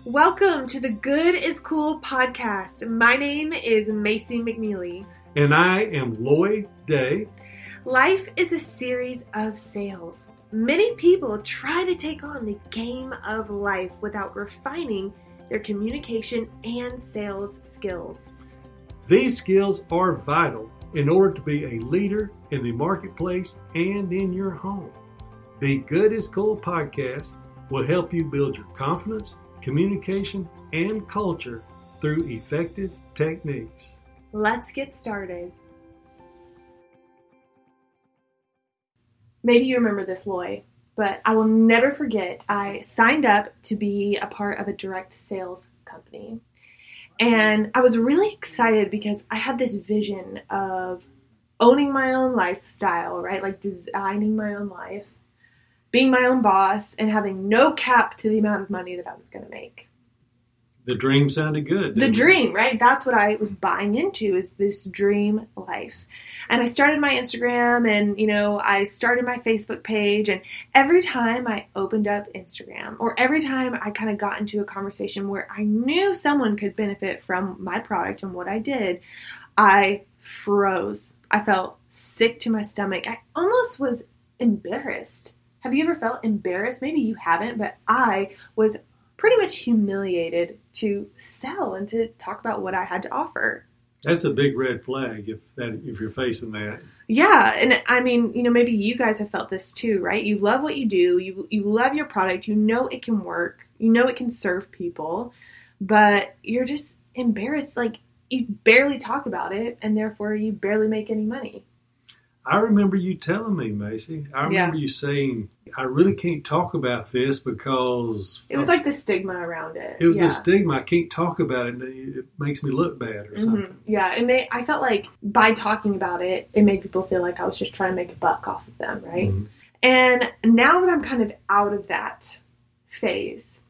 Welcome to the Good is Cool podcast. My name is Macy McNeely. And I am Lloyd Day. Life is a series of sales. Many people try to take on the game of life without refining their communication and sales skills. These skills are vital in order to be a leader in the marketplace and in your home. The Good is Cool podcast will help you build your confidence communication, and culture through effective techniques. Let's get started. Maybe you remember this, Loy, but I will never forget. I signed up to be a part of a direct sales company. And I was really excited because I had this vision of owning my own lifestyle, right? Like designing my own life being my own boss and having no cap to the amount of money that I was going to make. The dream sounded good. The dream, it? right? That's what I was buying into is this dream life. And I started my Instagram and, you know, I started my Facebook page and every time I opened up Instagram or every time I kind of got into a conversation where I knew someone could benefit from my product and what I did, I froze. I felt sick to my stomach. I almost was embarrassed have you ever felt embarrassed? Maybe you haven't, but I was pretty much humiliated to sell and to talk about what I had to offer. That's a big red flag if that if you're facing that. Yeah, and I mean, you know, maybe you guys have felt this too, right? You love what you do, you you love your product, you know it can work, you know it can serve people, but you're just embarrassed like you barely talk about it and therefore you barely make any money. I remember you telling me, Macy. I remember yeah. you saying, I really can't talk about this because. It was like the stigma around it. It was yeah. a stigma. I can't talk about it. It makes me look bad or mm-hmm. something. Yeah. It may, I felt like by talking about it, it made people feel like I was just trying to make a buck off of them, right? Mm-hmm. And now that I'm kind of out of that phase,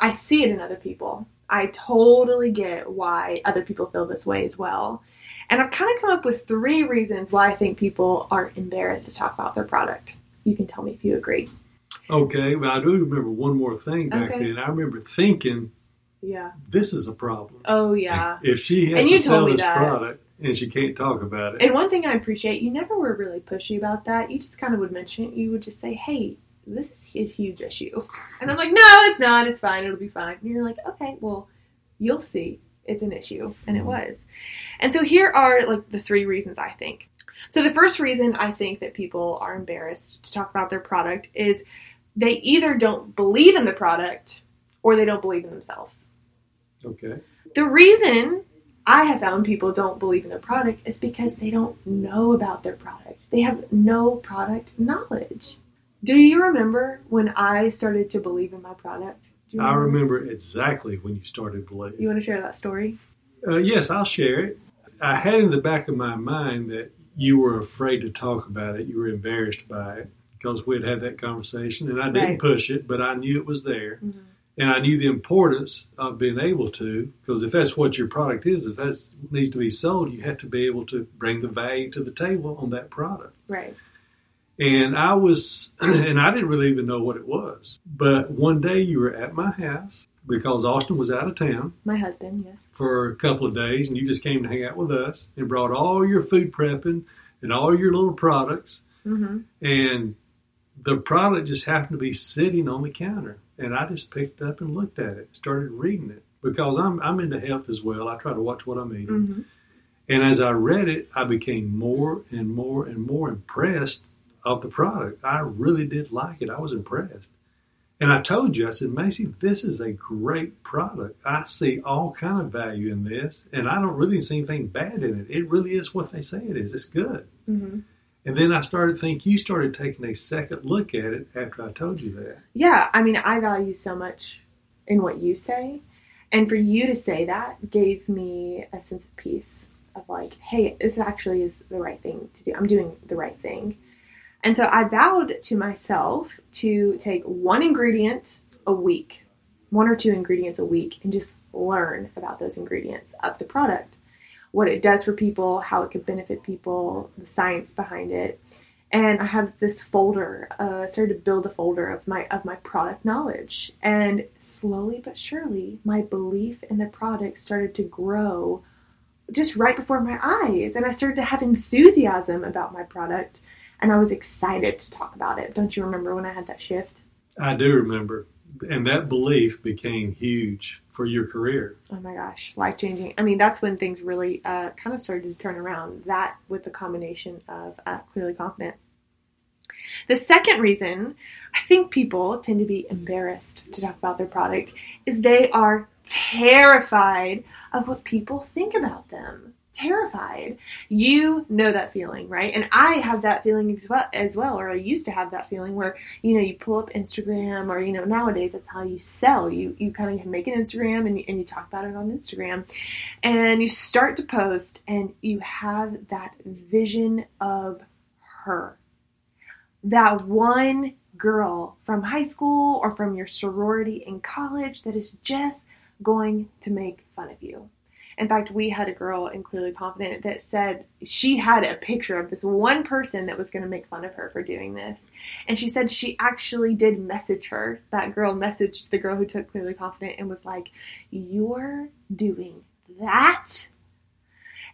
I see it in other people. I totally get why other people feel this way as well. And I've kind of come up with three reasons why I think people are embarrassed to talk about their product. You can tell me if you agree. Okay, but I do remember one more thing back okay. then. I remember thinking, yeah, this is a problem. Oh yeah. If she has to sell this that. product and she can't talk about it. And one thing I appreciate, you never were really pushy about that. You just kind of would mention it. You would just say, "Hey, this is a huge issue," and I'm like, "No, it's not. It's fine. It'll be fine." And you're like, "Okay, well, you'll see." It's an issue and it mm-hmm. was. And so here are like the three reasons i think. So the first reason i think that people are embarrassed to talk about their product is they either don't believe in the product or they don't believe in themselves. Okay. The reason i have found people don't believe in their product is because they don't know about their product. They have no product knowledge. Do you remember when i started to believe in my product I remember exactly when you started believing. You want to share that story? Uh, yes, I'll share it. I had in the back of my mind that you were afraid to talk about it. You were embarrassed by it because we'd had that conversation, and I didn't right. push it, but I knew it was there. Mm-hmm. And I knew the importance of being able to, because if that's what your product is, if that needs to be sold, you have to be able to bring the value to the table on that product. Right. And I was, and I didn't really even know what it was. But one day you were at my house because Austin was out of town. My husband, yes. For a couple of days, and you just came to hang out with us and brought all your food prepping and all your little products. Mm-hmm. And the product just happened to be sitting on the counter. And I just picked up and looked at it, started reading it because I'm, I'm into health as well. I try to watch what I'm eating. Mm-hmm. And as I read it, I became more and more and more impressed of the product. I really did like it. I was impressed. And I told you, I said, Macy, this is a great product. I see all kind of value in this, and I don't really see anything bad in it. It really is what they say it is. It's good. Mm-hmm. And then I started to think you started taking a second look at it after I told you that. Yeah, I mean, I value so much in what you say, and for you to say that gave me a sense of peace of like, hey, this actually is the right thing to do. I'm doing the right thing. And so I vowed to myself to take one ingredient a week, one or two ingredients a week, and just learn about those ingredients of the product, what it does for people, how it could benefit people, the science behind it. and I have this folder. Uh, started to build a folder of my of my product knowledge, and slowly but surely, my belief in the product started to grow, just right before my eyes, and I started to have enthusiasm about my product, and I was excited to talk about it. Don't you remember when I had that shift? I do remember, and that belief became huge for your career. Oh my gosh, life changing. I mean, that's when things really uh, kind of started to turn around. That with the combination of uh, clearly confident. The second reason I think people tend to be embarrassed to talk about their product is they are terrified of what people think about them terrified. You know that feeling, right? And I have that feeling as well, as well, or I used to have that feeling where you know you pull up Instagram, or you know nowadays that's how you sell. You you kind of make an Instagram and and you talk about it on Instagram, and you start to post, and you have that vision of her, that one girl from high school or from your sorority in college that is just going to make fun of you in fact, we had a girl in Clearly Confident that said she had a picture of this one person that was going to make fun of her for doing this. And she said she actually did message her. That girl messaged the girl who took Clearly Confident and was like, You're doing that?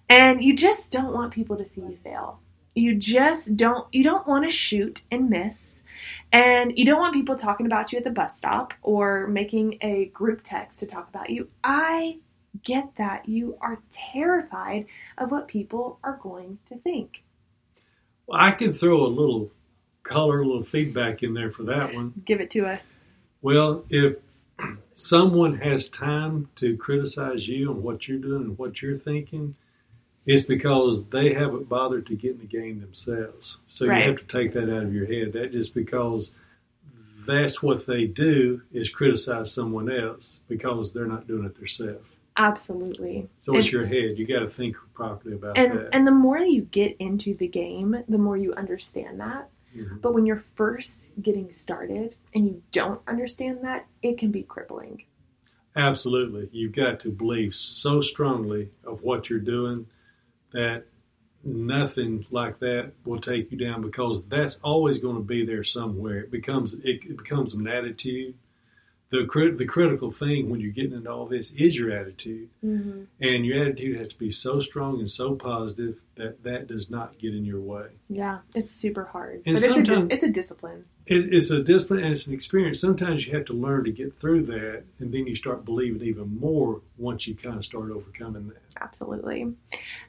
And you just don't want people to see you fail. You just don't you don't want to shoot and miss. And you don't want people talking about you at the bus stop or making a group text to talk about you. I get that. You are terrified of what people are going to think. Well, I can throw a little color, a little feedback in there for that one. Give it to us. Well, if someone has time to criticize you and what you're doing and what you're thinking, it's because they haven't bothered to get in the game themselves. So right. you have to take that out of your head. That just because that's what they do is criticize someone else because they're not doing it themselves. Absolutely. So it's your head. You got to think properly about and, that. And the more you get into the game, the more you understand that. Mm-hmm. But when you're first getting started and you don't understand that, it can be crippling. Absolutely. You've got to believe so strongly of what you're doing that nothing like that will take you down because that's always going to be there somewhere. It becomes it, it becomes an attitude the the critical thing when you're getting into all this is your attitude, mm-hmm. and your attitude has to be so strong and so positive that that does not get in your way. Yeah, it's super hard, and but it's a, it's a discipline. It's, a discipline and it's an experience. Sometimes you have to learn to get through that, and then you start believing even more once you kind of start overcoming that. Absolutely,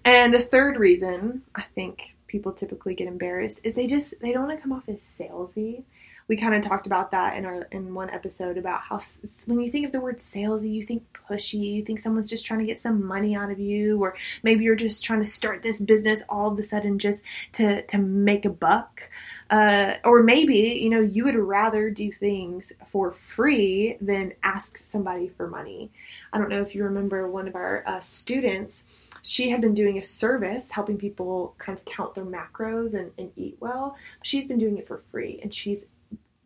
and the third reason I think people typically get embarrassed is they just they don't want to come off as salesy we kind of talked about that in our in one episode about how when you think of the word salesy, you think pushy, you think someone's just trying to get some money out of you, or maybe you're just trying to start this business all of a sudden just to to make a buck. Uh, or maybe you know you would rather do things for free than ask somebody for money. I don't know if you remember one of our uh, students she had been doing a service helping people kind of count their macros and, and eat well. She's been doing it for free and she's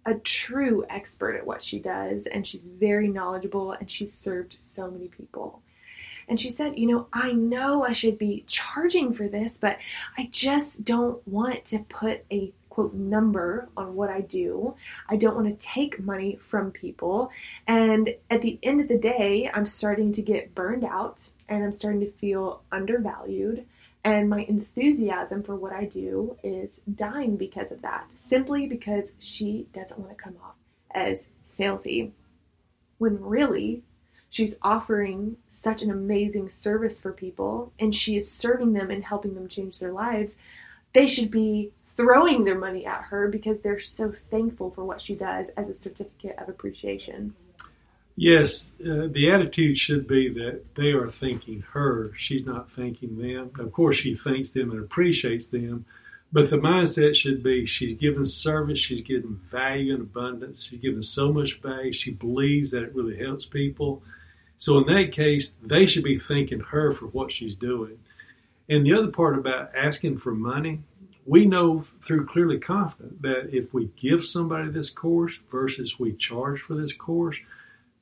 a true expert at what she does, and she's very knowledgeable, and she's served so many people. And she said, You know, I know I should be charging for this, but I just don't want to put a quote number on what I do. I don't want to take money from people. And at the end of the day, I'm starting to get burned out and I'm starting to feel undervalued. And my enthusiasm for what I do is dying because of that, simply because she doesn't want to come off as salesy. When really, she's offering such an amazing service for people and she is serving them and helping them change their lives. They should be throwing their money at her because they're so thankful for what she does as a certificate of appreciation. Yes, uh, the attitude should be that they are thanking her. She's not thanking them. Of course, she thanks them and appreciates them, but the mindset should be she's giving service, she's giving value and abundance, she's giving so much value, she believes that it really helps people. So, in that case, they should be thanking her for what she's doing. And the other part about asking for money, we know through Clearly Confident that if we give somebody this course versus we charge for this course,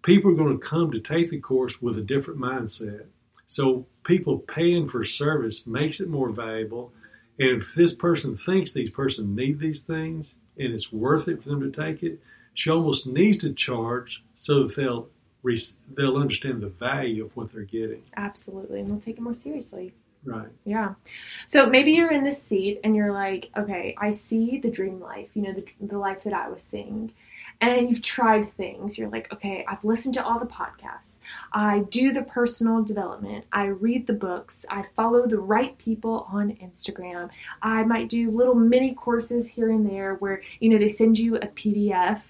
people are going to come to take the course with a different mindset. So people paying for service makes it more valuable, And if this person thinks these person need these things and it's worth it for them to take it, she almost needs to charge so that they'll they'll understand the value of what they're getting. Absolutely, and they'll take it more seriously. Right. Yeah. So maybe you're in this seat and you're like, okay, I see the dream life, you know, the, the life that I was seeing. And you've tried things. You're like, okay, I've listened to all the podcasts. I do the personal development. I read the books. I follow the right people on Instagram. I might do little mini courses here and there where, you know, they send you a PDF.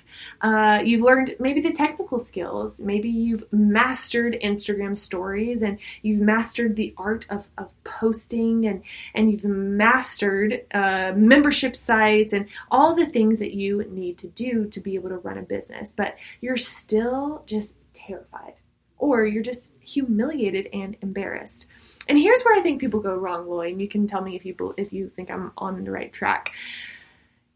Uh, you've learned maybe the technical skills. Maybe you've mastered Instagram stories and you've mastered the art of, of posting and, and you've mastered uh, membership sites and all the things that you need to do to be able to run a business. But you're still just terrified or you're just humiliated and embarrassed. And here's where I think people go wrong, Lloyd. And you can tell me if you if you think I'm on the right track.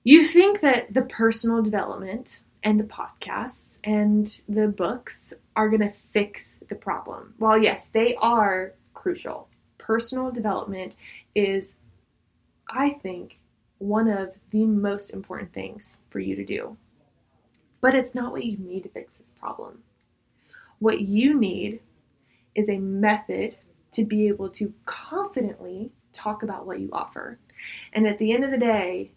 You think that the personal development and the podcasts and the books are going to fix the problem. Well, yes, they are crucial. Personal development is, I think, one of the most important things for you to do. But it's not what you need to fix this problem. What you need is a method to be able to confidently talk about what you offer. And at the end of the day,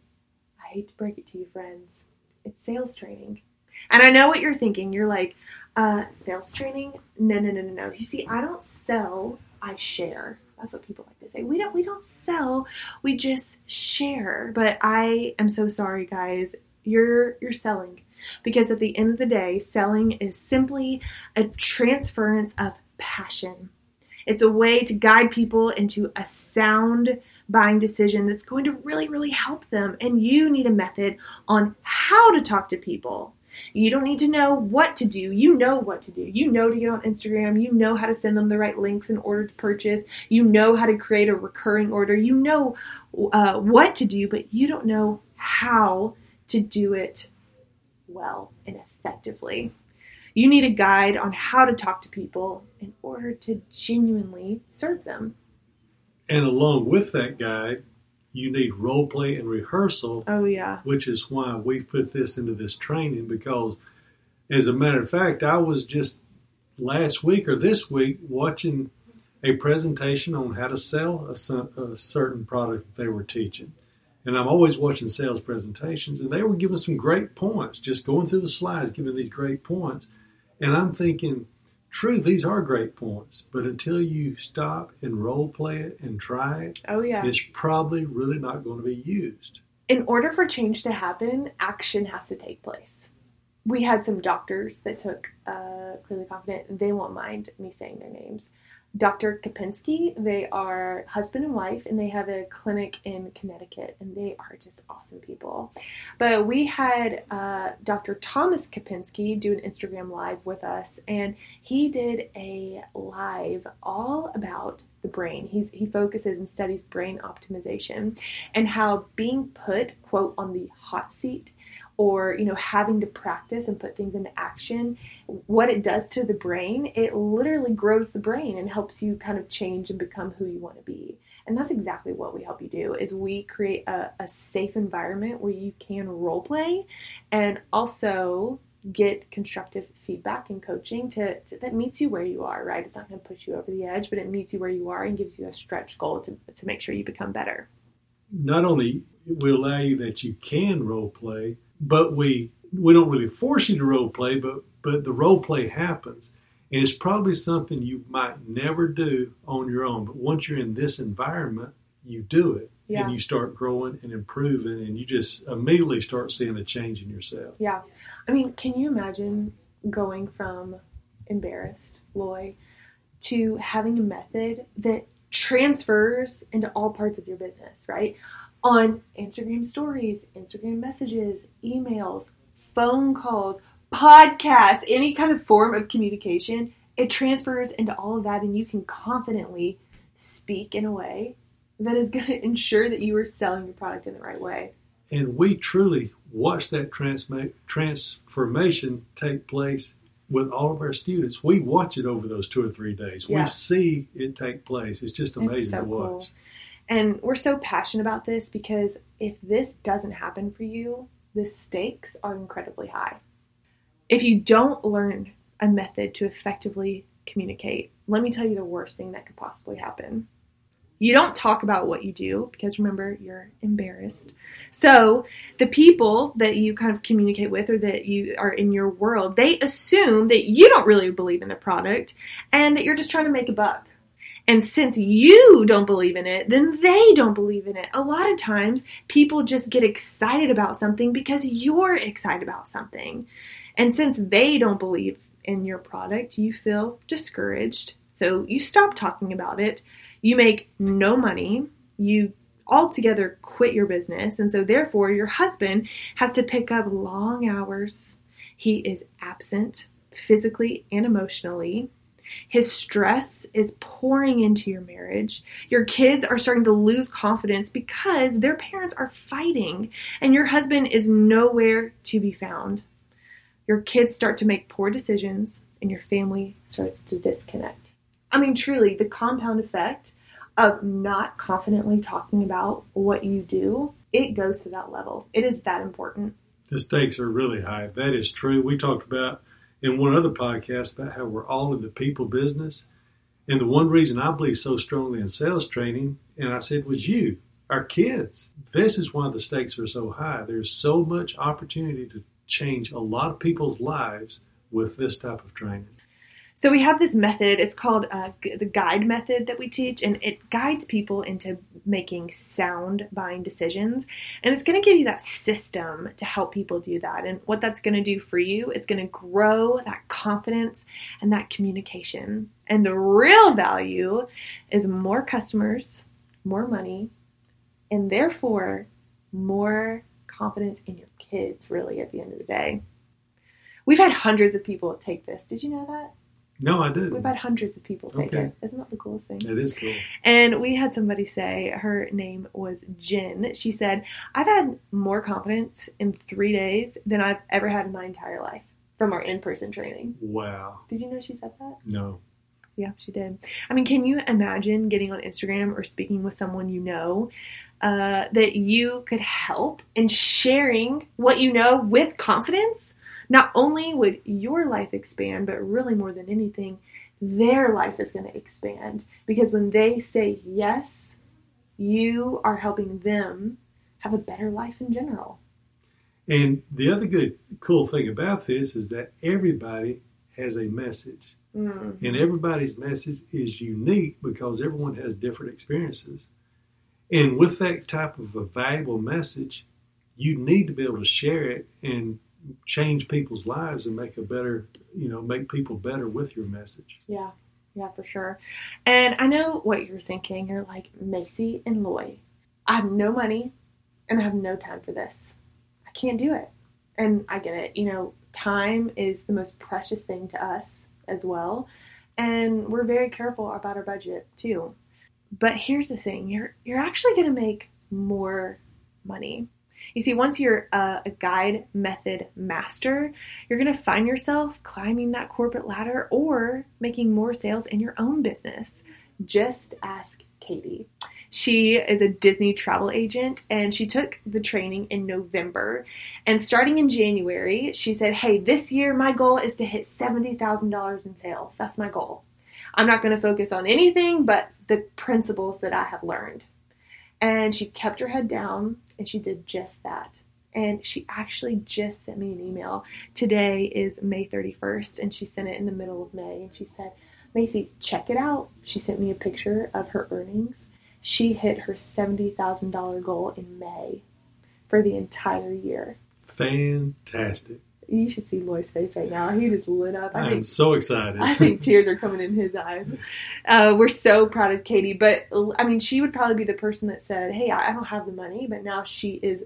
I hate to break it to you, friends, it's sales training. And I know what you're thinking. You're like, uh, sales training? No, no, no, no, no. You see, I don't sell, I share. That's what people like to say. We don't we don't sell, we just share. But I am so sorry, guys. You're you're selling. Because at the end of the day, selling is simply a transference of passion. It's a way to guide people into a sound buying decision that's going to really, really help them. And you need a method on how to talk to people. You don't need to know what to do. You know what to do. You know to get on Instagram. You know how to send them the right links in order to purchase. You know how to create a recurring order. You know uh, what to do, but you don't know how to do it well and effectively. You need a guide on how to talk to people in order to genuinely serve them. And along with that guide, you need role play and rehearsal. Oh, yeah. Which is why we've put this into this training because, as a matter of fact, I was just last week or this week watching a presentation on how to sell a, a certain product that they were teaching. And I'm always watching sales presentations, and they were giving some great points, just going through the slides, giving these great points. And I'm thinking, true, these are great points, but until you stop and role play it and try it, oh yeah, it's probably really not going to be used. In order for change to happen, action has to take place. We had some doctors that took uh, Clearly Confident. They won't mind me saying their names. Dr. Kapinski. They are husband and wife, and they have a clinic in Connecticut, and they are just awesome people. But we had uh, Dr. Thomas Kapinski do an Instagram live with us, and he did a live all about the brain. He's, he focuses and studies brain optimization and how being put, quote, on the hot seat or you know having to practice and put things into action what it does to the brain it literally grows the brain and helps you kind of change and become who you want to be. And that's exactly what we help you do is we create a, a safe environment where you can role play and also get constructive feedback and coaching to, to, that meets you where you are right? It's not going to push you over the edge but it meets you where you are and gives you a stretch goal to, to make sure you become better. Not only will allow you that you can role play but we we don't really force you to role play, but but the role play happens. And it's probably something you might never do on your own. But once you're in this environment, you do it. Yeah. And you start growing and improving and you just immediately start seeing a change in yourself. Yeah. I mean, can you imagine going from embarrassed, Loy, to having a method that transfers into all parts of your business, right? on Instagram stories, Instagram messages, emails, phone calls, podcasts, any kind of form of communication. It transfers into all of that, and you can confidently speak in a way that is going to ensure that you are selling your product in the right way. And we truly watch that transma- transformation take place with all of our students. We watch it over those two or three days. Yeah. We see it take place. It's just amazing it's so to watch. Cool. And we're so passionate about this because if this doesn't happen for you, the stakes are incredibly high. If you don't learn a method to effectively communicate, let me tell you the worst thing that could possibly happen. You don't talk about what you do because remember, you're embarrassed. So, the people that you kind of communicate with or that you are in your world, they assume that you don't really believe in the product and that you're just trying to make a buck. And since you don't believe in it, then they don't believe in it. A lot of times, people just get excited about something because you're excited about something. And since they don't believe in your product, you feel discouraged. So you stop talking about it you make no money, you altogether quit your business, and so therefore your husband has to pick up long hours. He is absent physically and emotionally. His stress is pouring into your marriage. Your kids are starting to lose confidence because their parents are fighting, and your husband is nowhere to be found. Your kids start to make poor decisions, and your family starts to disconnect. I mean, truly, the compound effect of not confidently talking about what you do, it goes to that level. It is that important. The stakes are really high. That is true. We talked about in one other podcast about how we're all in the people business. And the one reason I believe so strongly in sales training, and I said, was you, our kids. This is why the stakes are so high. There's so much opportunity to change a lot of people's lives with this type of training. So we have this method. It's called uh, the guide method that we teach, and it guides people into making sound buying decisions. And it's going to give you that system to help people do that. And what that's going to do for you, it's going to grow that confidence and that communication. And the real value is more customers, more money, and therefore more confidence in your kids. Really, at the end of the day. We've had hundreds of people take this. Did you know that? No, I did. We've had hundreds of people take okay. it. Isn't that the coolest thing? It is cool. And we had somebody say her name was Jen. She said, I've had more confidence in three days than I've ever had in my entire life from our in person training. Wow. Did you know she said that? No. Yeah, she did. I mean, can you imagine getting on Instagram or speaking with someone you know uh, that you could help and sharing what you know with confidence? Not only would your life expand, but really more than anything, their life is going to expand. Because when they say yes, you are helping them have a better life in general. And the other good, cool thing about this is that everybody has a message. Mm-hmm. And everybody's message is unique because everyone has different experiences. And with that type of a valuable message, you need to be able to share it and change people's lives and make a better, you know, make people better with your message. Yeah, yeah, for sure. And I know what you're thinking. You're like, Macy and Loy, I have no money and I have no time for this. I can't do it. And I get it. You know, time is the most precious thing to us as well. And we're very careful about our budget too. But here's the thing you're, you're actually going to make more money you see, once you're a, a guide method master, you're going to find yourself climbing that corporate ladder or making more sales in your own business. Just ask Katie. She is a Disney travel agent and she took the training in November. And starting in January, she said, Hey, this year my goal is to hit $70,000 in sales. That's my goal. I'm not going to focus on anything but the principles that I have learned. And she kept her head down and she did just that. And she actually just sent me an email. Today is May 31st, and she sent it in the middle of May. And she said, Macy, check it out. She sent me a picture of her earnings. She hit her $70,000 goal in May for the entire year. Fantastic. You should see Lloyd's face right now. He just lit up. I am so excited. I think tears are coming in his eyes. Uh, we're so proud of Katie. But I mean, she would probably be the person that said, "Hey, I don't have the money," but now she is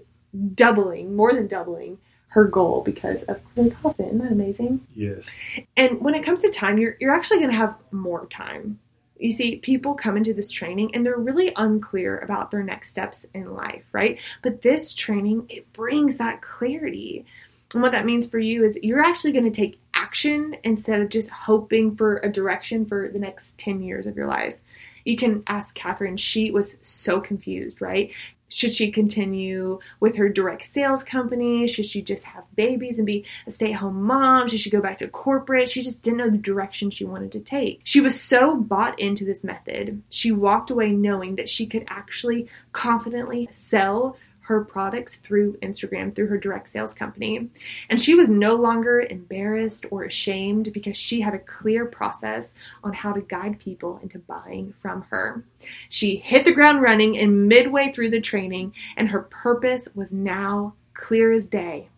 doubling, more than doubling her goal because of the confident. Isn't that amazing? Yes. And when it comes to time, you're you're actually going to have more time. You see, people come into this training and they're really unclear about their next steps in life, right? But this training, it brings that clarity. And what that means for you is you're actually going to take action instead of just hoping for a direction for the next 10 years of your life. You can ask Catherine. She was so confused, right? Should she continue with her direct sales company? Should she just have babies and be a stay at home mom? Should she go back to corporate? She just didn't know the direction she wanted to take. She was so bought into this method. She walked away knowing that she could actually confidently sell her products through Instagram, through her direct sales company. And she was no longer embarrassed or ashamed because she had a clear process on how to guide people into buying from her. She hit the ground running and midway through the training, and her purpose was now clear as day.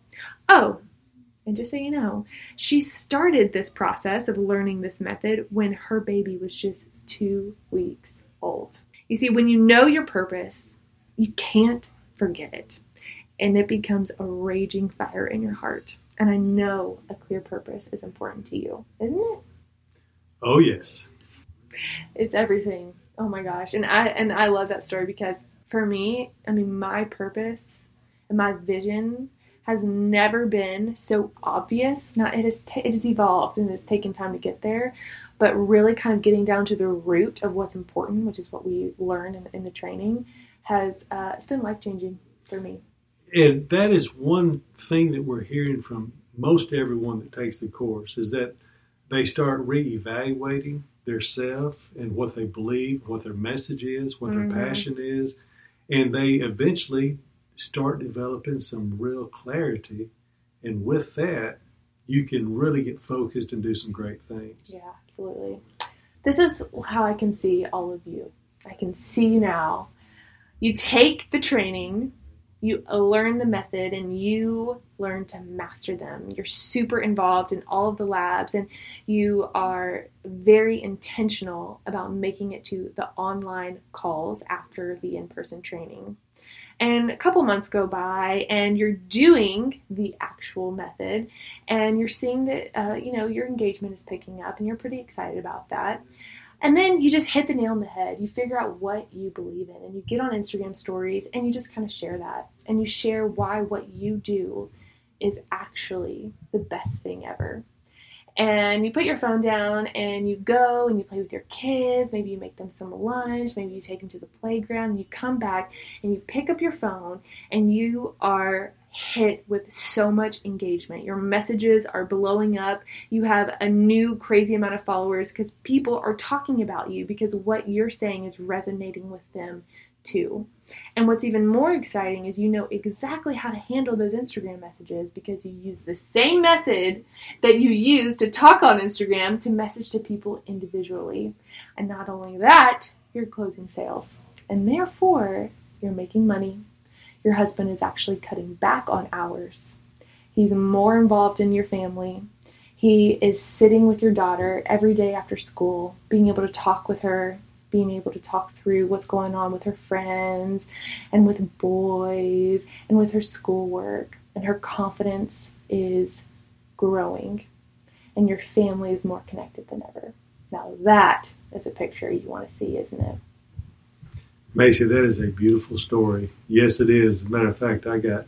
Oh, and just so you know, she started this process of learning this method when her baby was just two weeks old. You see, when you know your purpose, you can't forget it. And it becomes a raging fire in your heart. And I know a clear purpose is important to you, isn't it? Oh yes. It's everything. Oh my gosh. And I and I love that story because for me, I mean my purpose and my vision has never been so obvious. Not it has t- it has evolved and it's taken time to get there, but really kind of getting down to the root of what's important, which is what we learn in, in the training, has uh, it's been life changing for me. And that is one thing that we're hearing from most everyone that takes the course is that they start reevaluating their self and what they believe, what their message is, what Mhm. their passion is, and they eventually start developing some real clarity. And with that, you can really get focused and do some great things. Yeah, absolutely. This is how I can see all of you. I can see now. You take the training, you learn the method, and you learn to master them. You're super involved in all of the labs, and you are very intentional about making it to the online calls after the in person training. And a couple months go by, and you're doing the actual method, and you're seeing that uh, you know your engagement is picking up, and you're pretty excited about that. And then you just hit the nail on the head. You figure out what you believe in, and you get on Instagram stories, and you just kind of share that, and you share why what you do is actually the best thing ever. And you put your phone down and you go and you play with your kids. Maybe you make them some lunch. Maybe you take them to the playground. And you come back and you pick up your phone and you are hit with so much engagement. Your messages are blowing up. You have a new crazy amount of followers because people are talking about you because what you're saying is resonating with them too. And what's even more exciting is you know exactly how to handle those Instagram messages because you use the same method that you use to talk on Instagram to message to people individually. And not only that, you're closing sales. And therefore, you're making money. Your husband is actually cutting back on hours. He's more involved in your family. He is sitting with your daughter every day after school, being able to talk with her, being able to talk through what's going on with her friends and with boys and with her schoolwork. And her confidence is growing. And your family is more connected than ever. Now, that is a picture you want to see, isn't it? Macy, that is a beautiful story. Yes, it is. As a matter of fact, I got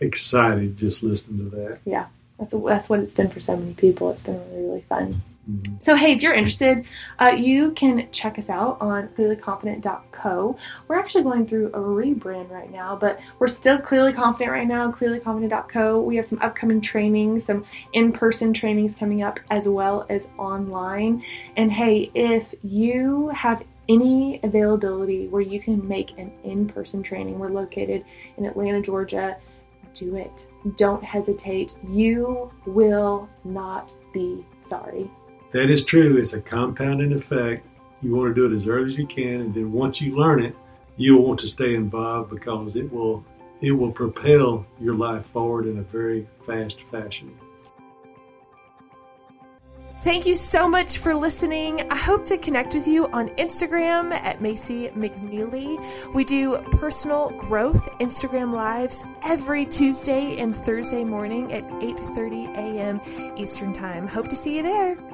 excited just listening to that. Yeah, that's, that's what it's been for so many people. It's been really, really fun. Mhm. So, hey, if you're interested, uh, you can check us out on clearlyconfident.co. We're actually going through a rebrand right now, but we're still clearly confident right now, clearlyconfident.co. We have some upcoming trainings, some in person trainings coming up, as well as online. And hey, if you have any availability where you can make an in person training, we're located in Atlanta, Georgia, do it. Don't hesitate. You will not be sorry. That is true. It's a compounding effect. You want to do it as early as you can, and then once you learn it, you'll want to stay involved because it will it will propel your life forward in a very fast fashion. Thank you so much for listening. I hope to connect with you on Instagram at Macy McNeely. We do personal growth Instagram lives every Tuesday and Thursday morning at 8:30 a.m. Eastern Time. Hope to see you there.